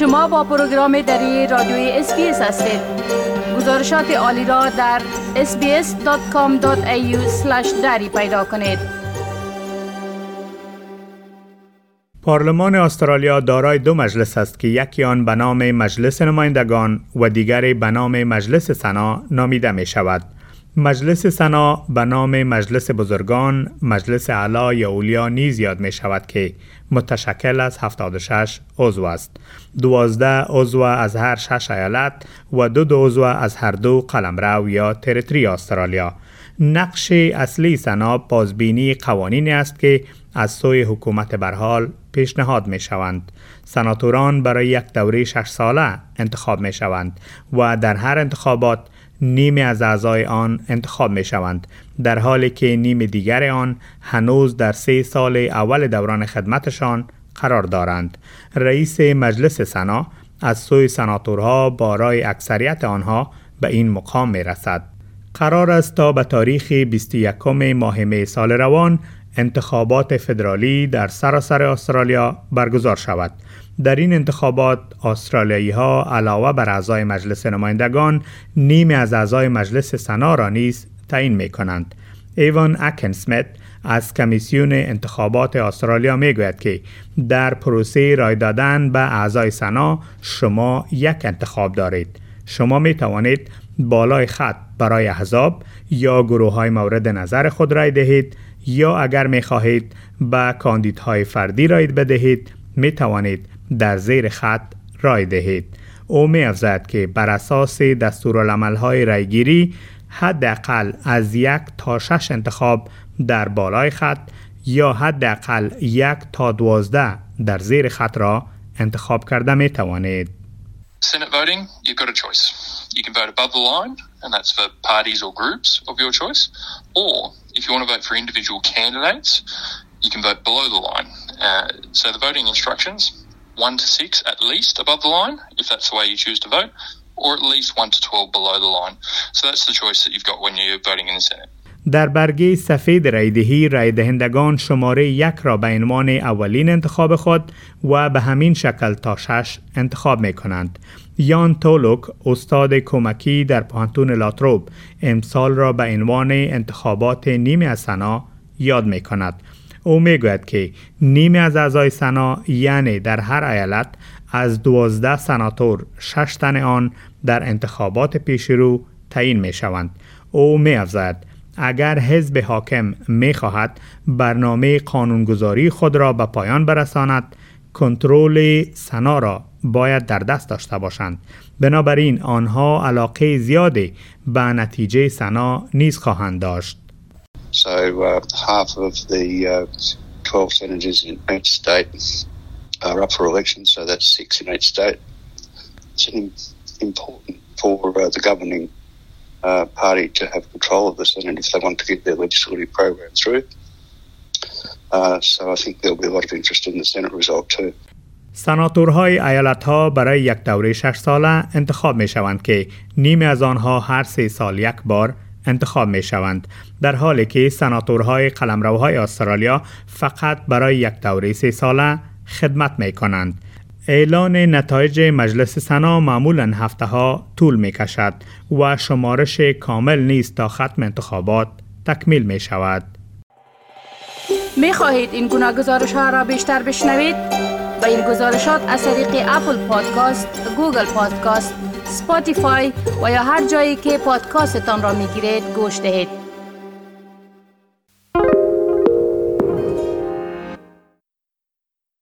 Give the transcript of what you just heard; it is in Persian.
شما با پروگرام دری رادیوی SBS هستید گزارشات عالی را در sbs.com.au دری پیدا کنید پارلمان استرالیا دارای دو مجلس است که یکی آن به نام مجلس نمایندگان و دیگری به نام مجلس سنا نامیده می شود. مجلس سنا به نام مجلس بزرگان مجلس اعلا یا اولیا نیز یاد می شود که متشکل از 76 عضو است. دوازده عضو از هر شش ایالت و دو دو عضو از هر دو قلمرو یا تریتری استرالیا. نقش اصلی سنا بازبینی قوانینی است که از سوی حکومت برحال پیشنهاد می شوند. سناتوران برای یک دوره شش ساله انتخاب می شوند و در هر انتخابات نیمی از اعضای آن انتخاب می شوند در حالی که نیم دیگر آن هنوز در سه سال اول دوران خدمتشان قرار دارند. رئیس مجلس سنا از سوی سناتورها با رای اکثریت آنها به این مقام می رسد قرار است تا به تاریخ 21 ماه می سال روان انتخابات فدرالی در سراسر استرالیا برگزار شود در این انتخابات استرالیایی ها علاوه بر اعضای مجلس نمایندگان نیمی از اعضای مجلس سنا را نیز تعیین می کنند. ایوان اکن سمیت از کمیسیون انتخابات استرالیا می گوید که در پروسه رای دادن به اعضای سنا شما یک انتخاب دارید. شما می توانید بالای خط برای احزاب یا گروه های مورد نظر خود رای دهید یا اگر می خواهید به کاندیدهای فردی رای بدهید می توانید در زیر خط رای دهید. او می افزد که بر اساس های رایگیری حداقل از یک تا شش انتخاب در بالای خط یا حداقل یک تا دوازده در زیر خط را انتخاب کرده می توانید. Senate voting, you've got a choice. You can vote above the line, and that's for parties or groups of your choice. Or if you want to vote for individual candidates, you can vote below the line. Uh, so the voting instructions 1 to 6 at least above the line, if that's the way you choose to vote, or at least 1 to 12 below the line. So that's the choice that you've got when you're voting in the Senate. در برگه سفید رایدهی رای دهندگان شماره یک را به عنوان اولین انتخاب خود و به همین شکل تا شش انتخاب می کنند. یان تولوک استاد کمکی در پانتون لاتروب امسال را به عنوان انتخابات نیمه از سنا یاد می کند. او می‌گوید که نیمی از اعضای سنا یعنی در هر ایالت از دوازده سناتور شش تن آن در انتخابات پیشرو تعیین می شوند. او می افزاید اگر حزب حاکم می خواهد برنامه قانونگذاری خود را به پایان برساند کنترل سنا را باید در دست داشته باشند بنابراین آنها علاقه زیادی به نتیجه سنا نیز خواهند داشت So uh, half of the uh, 12 senators in each state are up for election, so that's six in each state. It's important for uh, the governing uh, party to have control of the Senate if they want to get their legislative program through. Uh, so I think there'll be a lot of interest in the Senate result too. سناتورهای ایالت ها برای یک دوره شش ساله انتخاب می شوند که نیمی از آنها هر سه سال یک بار انتخاب می شوند در حالی که سناتورهای قلمروهای استرالیا فقط برای یک دوره سه ساله خدمت می کنند. اعلان نتایج مجلس سنا معمولا هفته ها طول می کشد و شمارش کامل نیست تا ختم انتخابات تکمیل می شود. می خواهید این گناه گزارش ها را بیشتر بشنوید؟ با این گزارشات از طریق اپل پادکاست، گوگل پادکاست، سپاتیفای و یا هر جایی که پادکاستتان را می گیرید گوش دهید.